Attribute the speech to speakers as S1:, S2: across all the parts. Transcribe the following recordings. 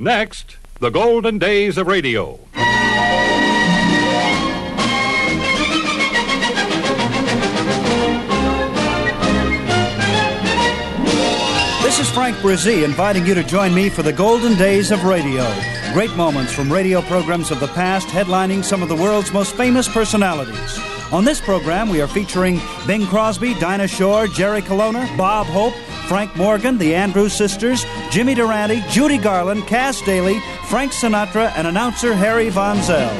S1: Next, the golden days of radio.
S2: This is Frank Bresee inviting you to join me for the golden days of radio. Great moments from radio programs of the past headlining some of the world's most famous personalities. On this program, we are featuring Bing Crosby, Dinah Shore, Jerry Colonna, Bob Hope, Frank Morgan, the Andrews Sisters, Jimmy Durante, Judy Garland, Cass Daley, Frank Sinatra, and announcer Harry Von Zell.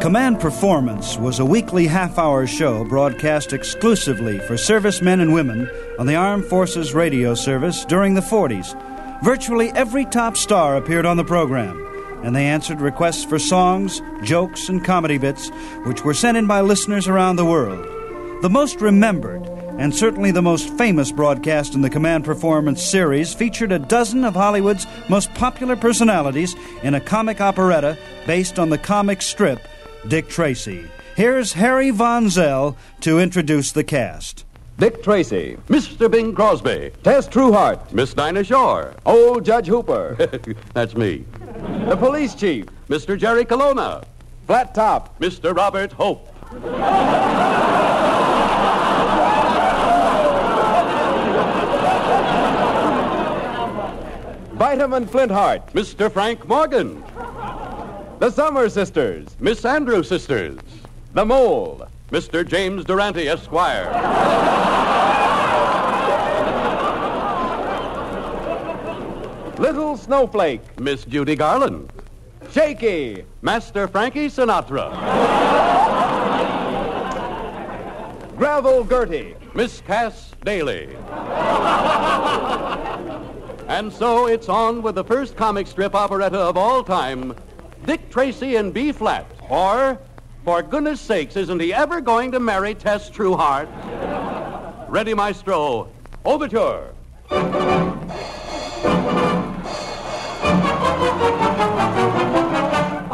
S2: Command Performance was a weekly half hour show broadcast exclusively for servicemen and women on the Armed Forces radio service during the 40s. Virtually every top star appeared on the program, and they answered requests for songs, jokes, and comedy bits, which were sent in by listeners around the world. The most remembered, and certainly the most famous broadcast in the Command Performance series, featured a dozen of Hollywood's most popular personalities in a comic operetta based on the comic strip Dick Tracy. Here's Harry Von Zell to introduce the cast.
S3: Dick Tracy,
S1: Mr. Bing Crosby,
S3: Tess Trueheart,
S1: Miss Dinah Shore.
S3: Old Judge Hooper,
S1: That's me.
S3: the police chief,
S1: Mr. Jerry Colonna,
S3: Flat Top,
S1: Mr. Robert Hope.
S3: Vitamin Flintheart,
S1: Mr. Frank Morgan,
S3: the Summer Sisters,
S1: Miss Andrew Sisters,
S3: the Mole,
S1: Mr. James Durante, Esquire.
S3: Little Snowflake,
S1: Miss Judy Garland,
S3: Shaky,
S1: Master Frankie Sinatra,
S3: Gravel Gertie,
S1: Miss Cass Daley. and so it's on with the first comic strip operetta of all time, Dick Tracy in B flat, or, for goodness sakes, isn't he ever going to marry Tess Trueheart? Ready, Maestro. Overture.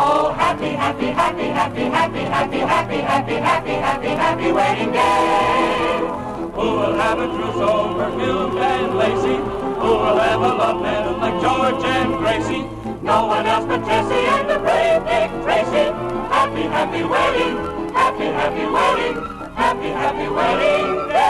S4: Oh, happy, happy, happy, happy, happy, happy, happy, happy, happy, happy, wedding day.
S5: Who will have a trousseau, perfumed and lacy? Who will have a love medal like George and Gracie?
S4: No one else but Jesse and the brave Dick Tracy. Happy, happy wedding, happy, happy wedding, happy, happy wedding.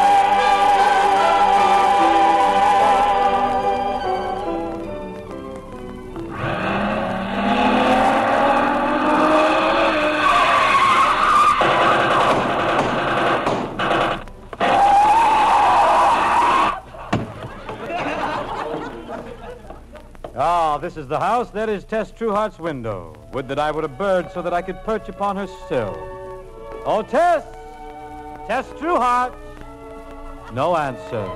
S6: Ah, this is the house. That is Tess Trueheart's window. Would that I were a bird so that I could perch upon her sill. Oh, Tess! Tess Trueheart! No answer.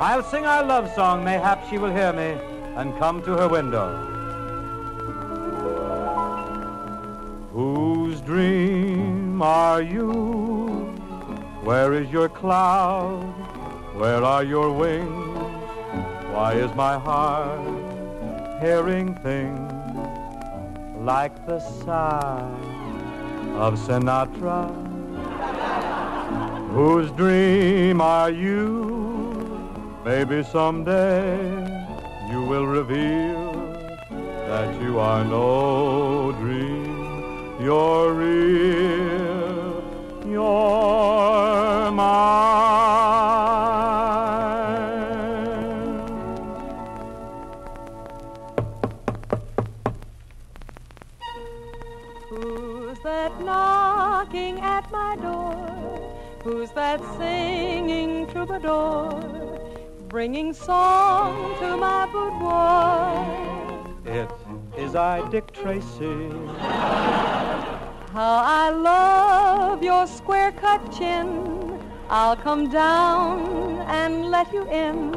S6: I'll sing our love song. Mayhap she will hear me and come to her window. Whose dream are you? Where is your cloud? Where are your wings? Why is my heart hearing things like the sigh of Sinatra? Whose dream are you? Maybe someday you will reveal that you are no dream. You're real.
S7: Troubadour? Bringing song to my boudoir.
S6: It is I, Dick Tracy.
S7: How I love your square cut chin. I'll come down and let you in.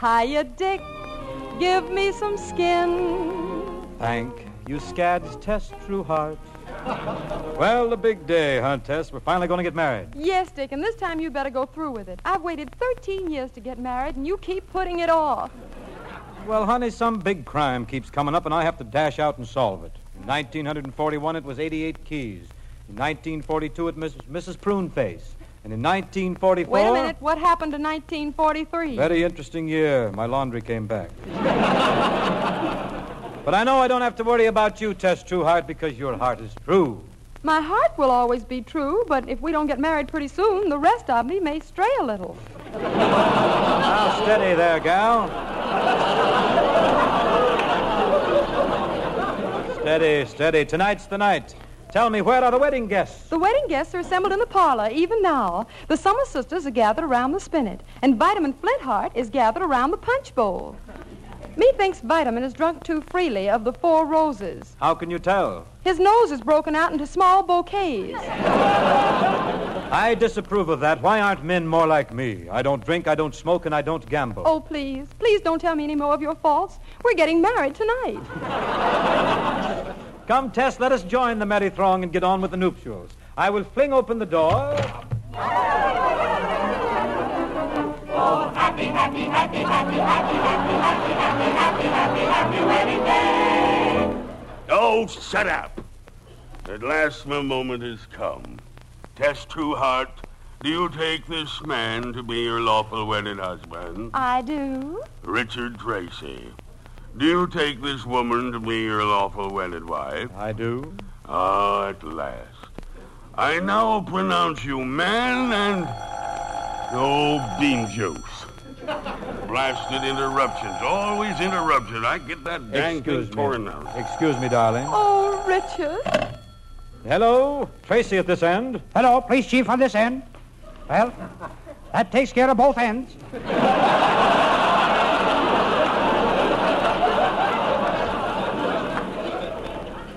S7: Hiya, Dick. Give me some skin.
S6: Thank you, Scads test true heart. Well, the big day, huh, Tess? We're finally going to get married.
S8: Yes, Dick, and this time you better go through with it. I've waited 13 years to get married, and you keep putting it off.
S6: Well, honey, some big crime keeps coming up, and I have to dash out and solve it. In 1941, it was 88 Keys. In 1942, it was Mrs. Pruneface. And in 1944.
S7: Wait a minute. What happened to 1943?
S6: Very interesting year. My laundry came back. but I know I don't have to worry about you, Tess Trueheart, because your heart is true.
S7: My heart will always be true, but if we don't get married pretty soon, the rest of me may stray a little.
S6: Now, steady there, gal. steady, steady. Tonight's the night. Tell me, where are the wedding guests?
S7: The wedding guests are assembled in the parlor, even now. The Summer Sisters are gathered around the spinet, and Vitamin Flintheart is gathered around the punch bowl. Methinks Vitamin has drunk too freely of the four roses.
S6: How can you tell?
S7: His nose is broken out into small bouquets.
S6: I disapprove of that. Why aren't men more like me? I don't drink, I don't smoke, and I don't gamble.
S7: Oh, please, please don't tell me any more of your faults. We're getting married tonight.
S6: Come, Tess, let us join the merry throng and get on with the nuptials. I will fling open the door.
S4: Oh, happy, happy, happy, happy, happy, happy, happy, happy, happy, happy, happy wedding day.
S8: Oh, shut up. At last my moment has come. Tess Trueheart, do you take this man to be your lawful wedded husband?
S7: I do.
S8: Richard Tracy, do you take this woman to be your lawful wedded wife?
S6: I do.
S8: Ah, at last. I now pronounce you man and... Oh, bean juice. Blasted interruptions. Always interruptions. I get that dang
S6: Excuse
S8: thing
S6: me.
S8: torn out.
S6: Excuse me, darling.
S7: Oh, Richard.
S6: Hello, Tracy at this end.
S9: Hello, police chief on this end. Well, that takes care of both ends.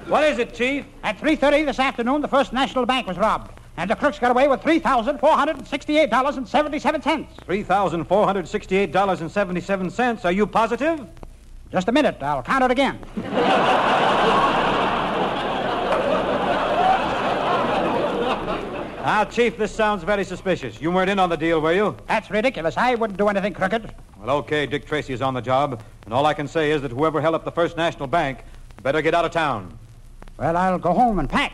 S6: What is it, Chief?
S9: At 3.30 this afternoon, the First National Bank was robbed, and the crooks got away with $3,468.77.
S6: $3,468.77. Are you positive?
S9: Just a minute, I'll count it again.
S6: Ah, Chief, this sounds very suspicious. You weren't in on the deal, were you?
S9: That's ridiculous. I wouldn't do anything crooked.
S6: Well, okay, Dick Tracy is on the job, and all I can say is that whoever held up the First National Bank better get out of town.
S9: Well, I'll go home and pack.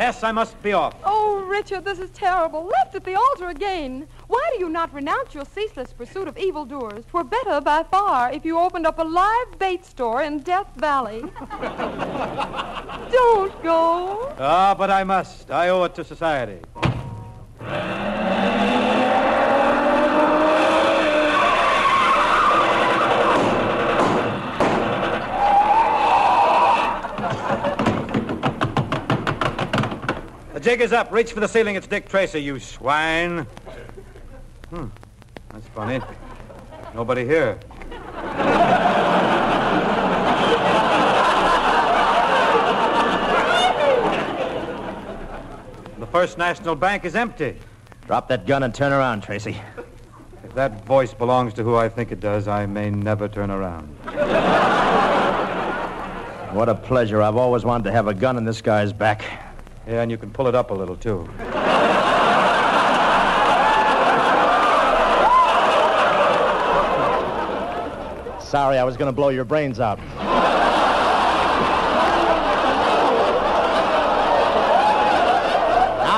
S6: Tess, I must be off.
S7: Oh, Richard, this is terrible. Left at the altar again. Why do you not renounce your ceaseless pursuit of evildoers? Twere better by far if you opened up a live bait store in Death Valley. Don't go.
S6: Ah, but I must. I owe it to society. Is up. Reach for the ceiling. It's Dick Tracy, you swine. Hmm. That's funny. Nobody here. The First National Bank is empty.
S10: Drop that gun and turn around, Tracy.
S6: If that voice belongs to who I think it does, I may never turn around.
S10: What a pleasure. I've always wanted to have a gun in this guy's back.
S6: Yeah, and you can pull it up a little, too.
S10: Sorry, I was going to blow your brains out.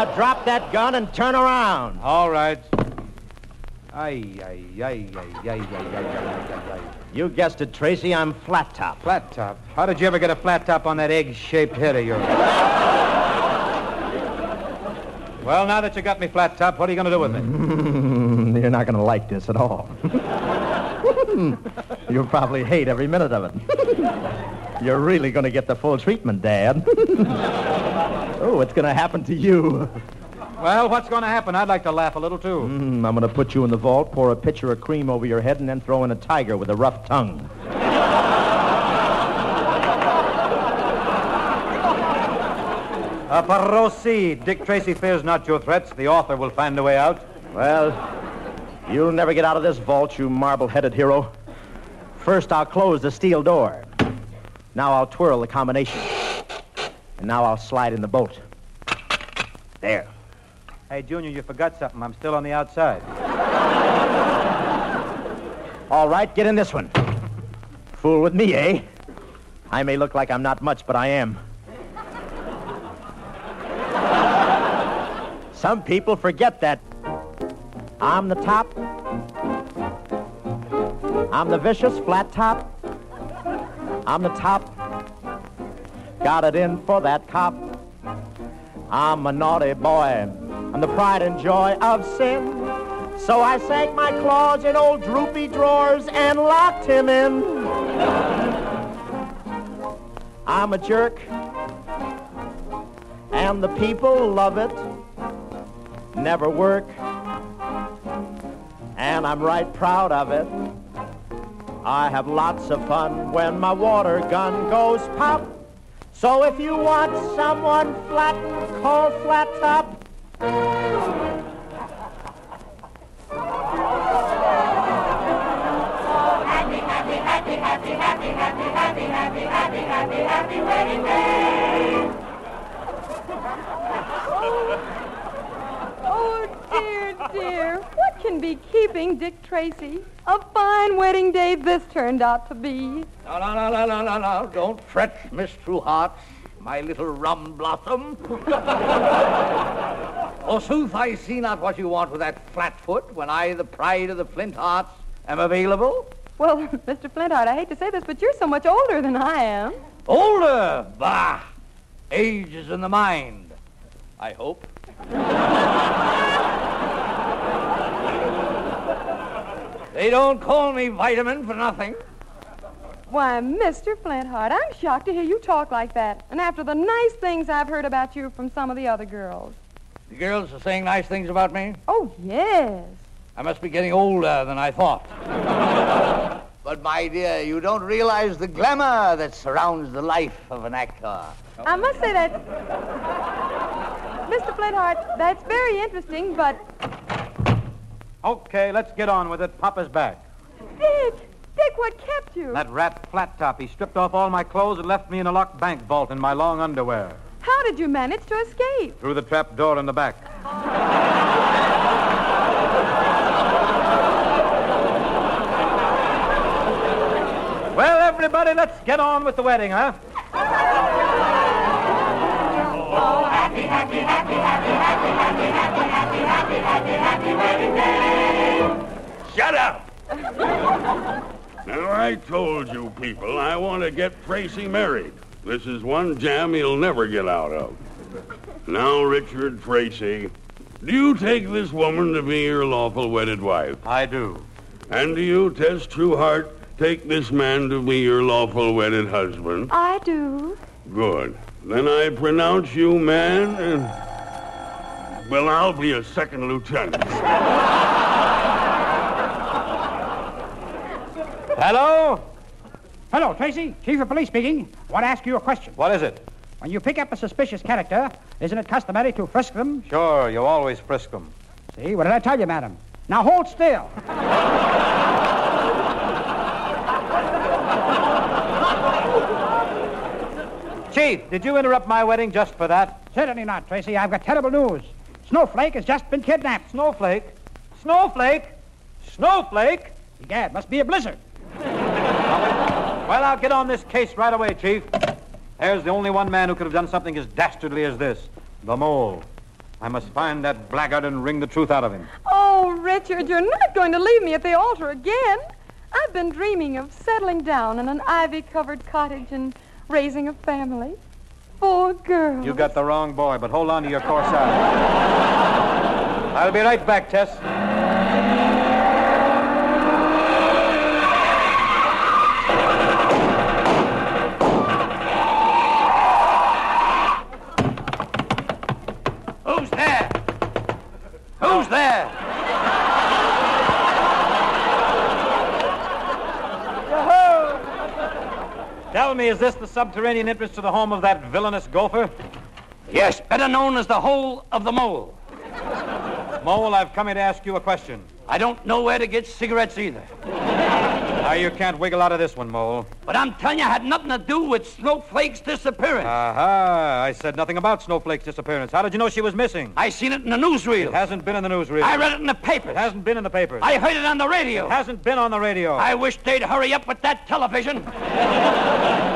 S10: now drop that gun and turn around.
S6: All right. Ay, ay, ay, ay, ay, ay, ay, ay.
S10: You guessed it, Tracy. I'm flat top.
S6: Flat top. How did you ever get a flat top on that egg-shaped head of yours? Well, now that you got me flat top, what are you going to do with me?
S10: You're not going to like this at all. You'll probably hate every minute of it. You're really going to get the full treatment, Dad. oh, what's going to happen to you.
S6: Well, what's going to happen? I'd like to laugh a little, too.
S10: Mm, I'm going to put you in the vault, pour a pitcher of cream over your head, and then throw in a tiger with a rough tongue.
S6: Uh, proceed. Dick Tracy fears not your threats. The author will find a way out.
S10: Well, you'll never get out of this vault, you marble-headed hero. First, I'll close the steel door. Now I'll twirl the combination. And now I'll slide in the bolt. There.
S6: Hey, Junior, you forgot something. I'm still on the outside.
S10: All right, get in this one. Fool with me, eh? I may look like I'm not much, but I am. Some people forget that. I'm the top. I'm the vicious flat top. I'm the top. Got it in for that cop. I'm a naughty boy. I'm the pride and joy of sin. So I sank my claws in old droopy drawers and locked him in. I'm a jerk. And the people love it. Never work. And I'm right proud of it. I have lots of fun when my water gun goes pop. So if you want someone flat, call Flat Top.
S4: Happy, happy, happy, happy, happy, happy, happy, happy, happy, happy, wedding
S7: can be keeping Dick Tracy? A fine wedding day this turned out to be.
S11: No, no, no, no, no, no, no. Don't fret, Miss True Hearts, my little rum blossom. Forsooth, I see not what you want with that flat foot when I, the pride of the Flint Hearts, am available.
S7: Well, Mr. Flintheart, I hate to say this, but you're so much older than I am.
S11: Older? Bah! Age is in the mind. I hope. they don't call me vitamin for nothing.
S7: Why, Mr. Flintheart, I'm shocked to hear you talk like that. And after the nice things I've heard about you from some of the other girls.
S11: The girls are saying nice things about me.
S7: Oh, yes.
S11: I must be getting older than I thought. but, my dear, you don't realize the glamour that surrounds the life of an actor.
S7: I must say that, Mr. Flintheart, that's very interesting, but
S6: Okay, let's get on with it. Papa's back.
S7: Dick, Dick, what kept you?
S6: That rat flat top. He stripped off all my clothes and left me in a locked bank vault in my long underwear.
S7: How did you manage to escape?
S6: Through the trap door in the back. Well, everybody, let's get on with the wedding, huh?
S4: Happy, happy, happy, happy, happy, happy, happy, happy, happy, happy, happy wedding day.
S8: Shut up! now, I told you people I want to get Tracy married. This is one jam he'll never get out of. Now, Richard Tracy, do you take this woman to be your lawful wedded wife?
S6: I do.
S8: And do you, Tess Trueheart, take this man to be your lawful wedded husband?
S7: I do.
S8: Good. Then I pronounce you man and. Well, I'll be a second lieutenant.
S9: Hello? Hello, Tracy. Chief of Police speaking. Want to ask you a question.
S6: What is it?
S9: When you pick up a suspicious character, isn't it customary to frisk them?
S6: Sure, you always frisk them.
S9: See, what did I tell you, madam? Now hold still.
S6: Chief, did you interrupt my wedding just for that?
S9: Certainly not, Tracy. I've got terrible news. Snowflake has just been kidnapped.
S6: Snowflake? Snowflake? Snowflake?
S9: Yeah, it must be a blizzard.
S6: Well, I'll get on this case right away, Chief. There's the only one man who could have done something as dastardly as this the mole. I must find that blackguard and wring the truth out of him.
S7: Oh, Richard, you're not going to leave me at the altar again. I've been dreaming of settling down in an ivy covered cottage and raising a family. Four girls.
S6: You got the wrong boy, but hold on to your corsage. I'll be right back, Tess. Is this the subterranean entrance to the home of that villainous gopher?
S11: Yes, better known as the hole of the mole.
S6: Mole, I've come here to ask you a question.
S11: I don't know where to get cigarettes either.
S6: Now, you can't wiggle out of this one, Mole.
S11: But
S12: I'm telling you, it had nothing to do with Snowflake's disappearance.
S6: Aha, I said nothing about Snowflake's disappearance. How did you know she was missing?
S12: I seen it in the newsreel.
S6: It hasn't been in the newsreel.
S12: I read it in the papers.
S6: It hasn't been in the papers.
S12: I heard it on the radio.
S6: It hasn't been on the radio.
S12: I wish they'd hurry up with that television.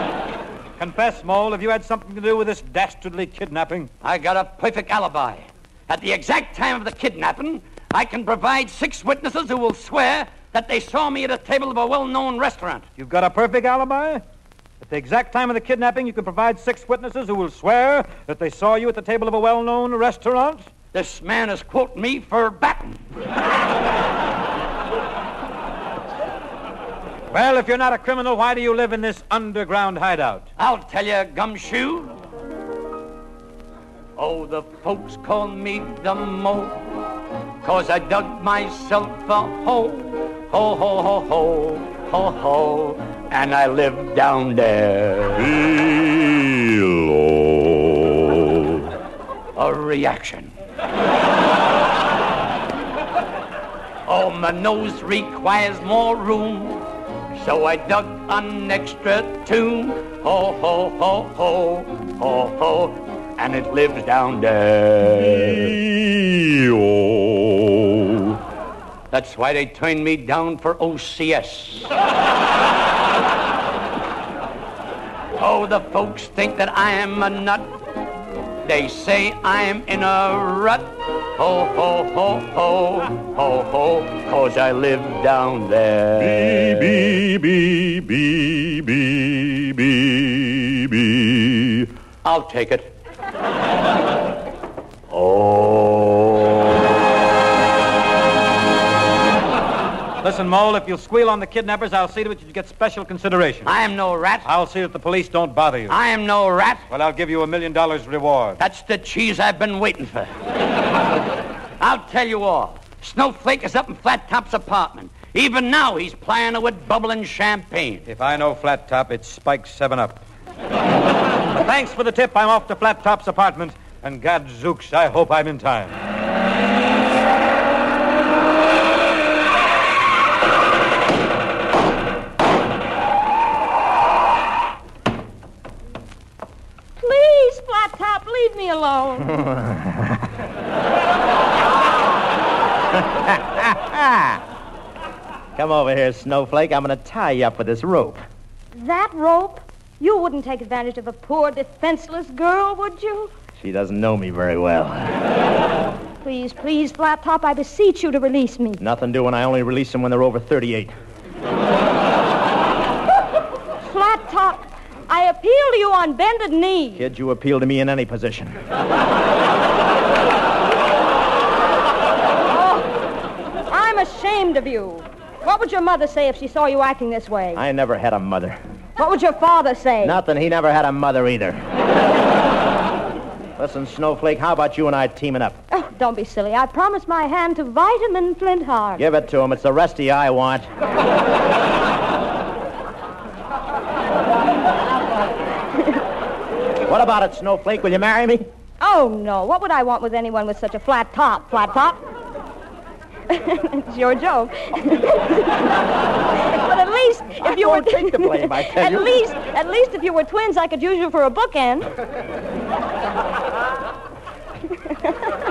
S6: Confess, Mole, have you had something to do with this dastardly kidnapping?
S12: I got a perfect alibi. At the exact time of the kidnapping, I can provide six witnesses who will swear that they saw me at a table of a well-known restaurant.
S6: You've got a perfect alibi? At the exact time of the kidnapping, you can provide six witnesses who will swear that they saw you at the table of a well-known restaurant?
S12: This man is quoting me for batting.
S6: Well, if you're not a criminal, why do you live in this underground hideout?
S12: I'll tell you, Gumshoe. Oh, the folks call me the Mo, cause I dug myself a hole. Ho, ho, ho, ho, ho, ho, and I live down there. Below. A reaction. oh, my nose requires more room. So I dug an extra tune. Ho, ho, ho, ho, ho, ho, and it lives down there. That's why they turned me down for OCS. oh, the folks think that I am a nut. They say I'm in a rut. Ho, ho, ho, ho, ho, ho, cause I live down there.
S8: Bee, bee, bee, bee, bee, bee.
S12: I'll take it. oh.
S6: Listen, Mole, if you'll squeal on the kidnappers, I'll see to it you get special consideration.
S12: I am no rat.
S6: I'll see that the police don't bother you.
S12: I am no rat.
S6: Well, I'll give you a million dollars reward.
S12: That's the cheese I've been waiting for. I'll tell you all. Snowflake is up in Flat Top's apartment. Even now, he's plying it with bubbling champagne.
S6: If I know Flat Top, it's Spike 7 Up. Thanks for the tip. I'm off to Flat Top's apartment. And gadzooks, I hope I'm in time.
S13: Please, Flat Top, leave me alone.
S10: Come over here, Snowflake. I'm going to tie you up with this rope.
S13: that rope? You wouldn't take advantage of a poor, defenseless girl, would you?
S10: She doesn't know me very well.
S13: Please, please, Flat Top, I beseech you to release me.
S10: Nothing doing. I only release them when they're over 38.
S13: Flat Top, I appeal to you on bended knee.
S10: Kid, you appeal to me in any position.
S13: I'm ashamed of you. What would your mother say if she saw you acting this way?
S10: I never had a mother.
S13: What would your father say?
S10: Nothing. He never had a mother either. Listen, Snowflake, how about you and I teaming up?
S13: Oh, don't be silly. I promised my hand to Vitamin Flintheart.
S10: Give it to him. It's the rest of you I want. what about it, Snowflake? Will you marry me?
S13: Oh, no. What would I want with anyone with such a flat top? Flat top? it's your joke. but at least if you were
S10: take the blame, I tell
S13: at
S10: you.
S13: least at least if you were twins, I could use you for a bookend.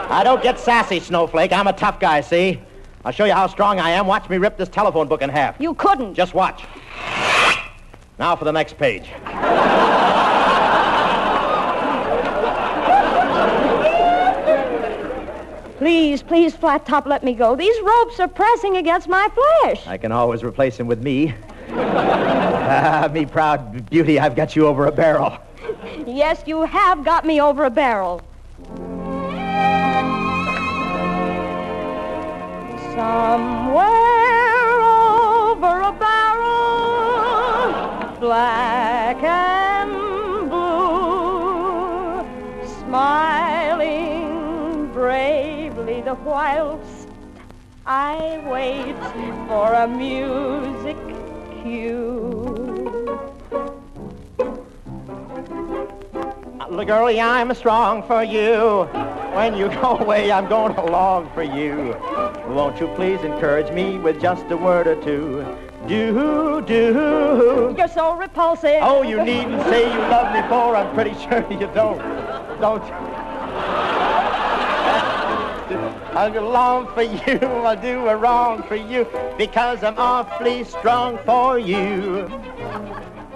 S10: I don't get sassy, Snowflake. I'm a tough guy, see? I'll show you how strong I am. Watch me rip this telephone book in half.
S13: You couldn't.
S10: Just watch. Now for the next page.
S13: Please, please, Flat Top, let me go. These ropes are pressing against my flesh.
S10: I can always replace him with me. Ah, me proud beauty, I've got you over a barrel.
S13: Yes, you have got me over a barrel. Somewhere over a barrel, black the whilst I wait for a music cue.
S10: Look, girlie, I'm strong for you. When you go away, I'm going to long for you. Won't you please encourage me with just a word or two? Do, do.
S13: You're so repulsive.
S10: Oh, you needn't say you love me for. I'm pretty sure you don't. Don't. Go long for you. I'll do a wrong for you because I'm awfully strong for you.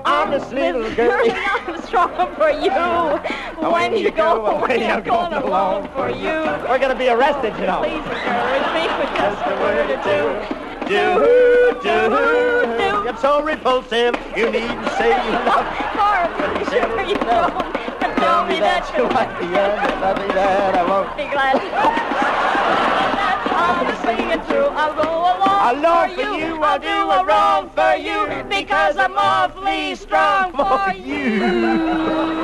S10: Honest little girl.
S13: I'm strong for you. When, you, go, away, I'm going along for you.
S10: We're going to be arrested, you know.
S13: Please encourage me with just a word or two.
S10: Do, do. I'm so repulsive. You needn't say you love me.
S13: I'm pretty sure you don't. But tell me that you
S10: like the end. There's nothing that I won't.
S13: be glad. That's honestly and true. I'll go along
S10: Along
S13: for
S10: for
S13: you.
S10: you,
S13: I'll do a wrong for you because I'm awfully strong for you.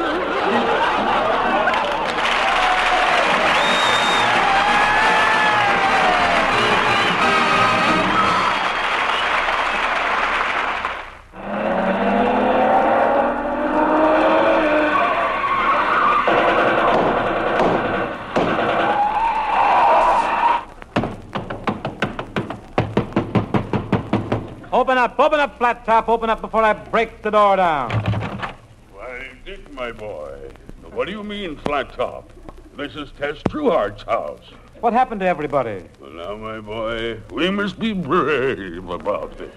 S6: Flat top, open up before I break the door down.
S8: Why, Dick, my boy. What do you mean, flat top? This is Tess Trueheart's house.
S6: What happened to everybody?
S8: Well, now, my boy, we must be brave about this.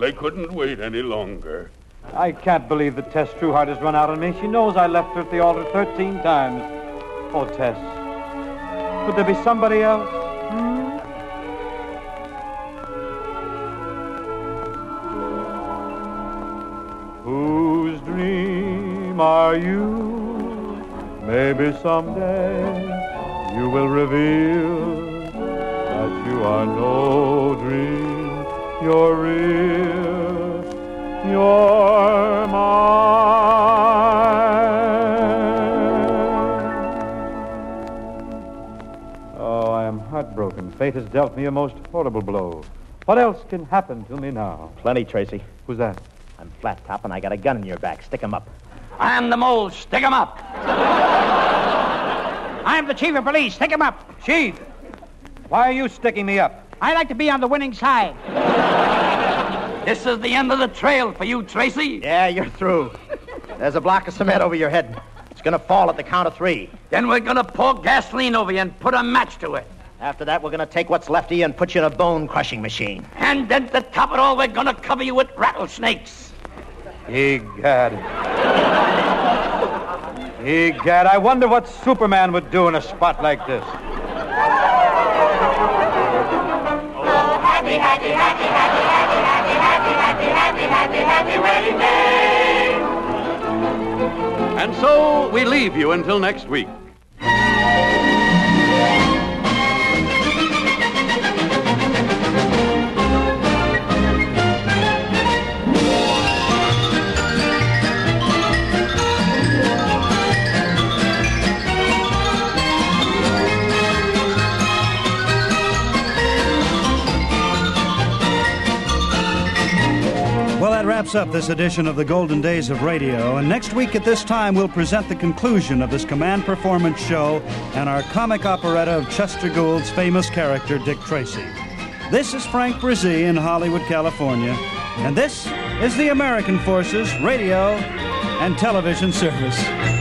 S8: They couldn't wait any longer.
S6: I can't believe that Tess Trueheart has run out on me. She knows I left her at the altar 13 times. Oh, Tess. Could there be somebody else? Whose dream are you? Maybe someday you will reveal that you are no dream. You're real. You're mine. Oh, I am heartbroken. Fate has dealt me a most horrible blow. What else can happen to me now?
S10: Plenty, Tracy.
S6: Who's that?
S10: I'm flat top and I got a gun in your back. Stick 'em up.
S12: I am the mole. Stick 'em up.
S9: I'm the chief of police. Stick him up.
S6: Chief, why are you sticking me up?
S9: I like to be on the winning side.
S12: This is the end of the trail for you, Tracy.
S10: Yeah, you're through. There's a block of cement over your head. It's going to fall at the count of three.
S12: Then we're gonna pour gasoline over you and put a match to it.
S10: After that, we're going to take what's left of you and put you in a bone crushing machine.
S12: And then to top it all, we're gonna cover you with rattlesnakes.
S6: Egad. Egad, I wonder what Superman would do in a spot like this.
S14: Happy, happy, happy, happy, happy, happy, happy, happy, happy, happy, happy wedding day.
S15: And so we leave you until next week.
S2: Up this edition of the Golden Days of Radio. And next week at this time, we'll present the conclusion of this command performance show and our comic operetta of Chester Gould's famous character, Dick Tracy. This is Frank Bresee in Hollywood, California. And this is the American Forces Radio and Television Service.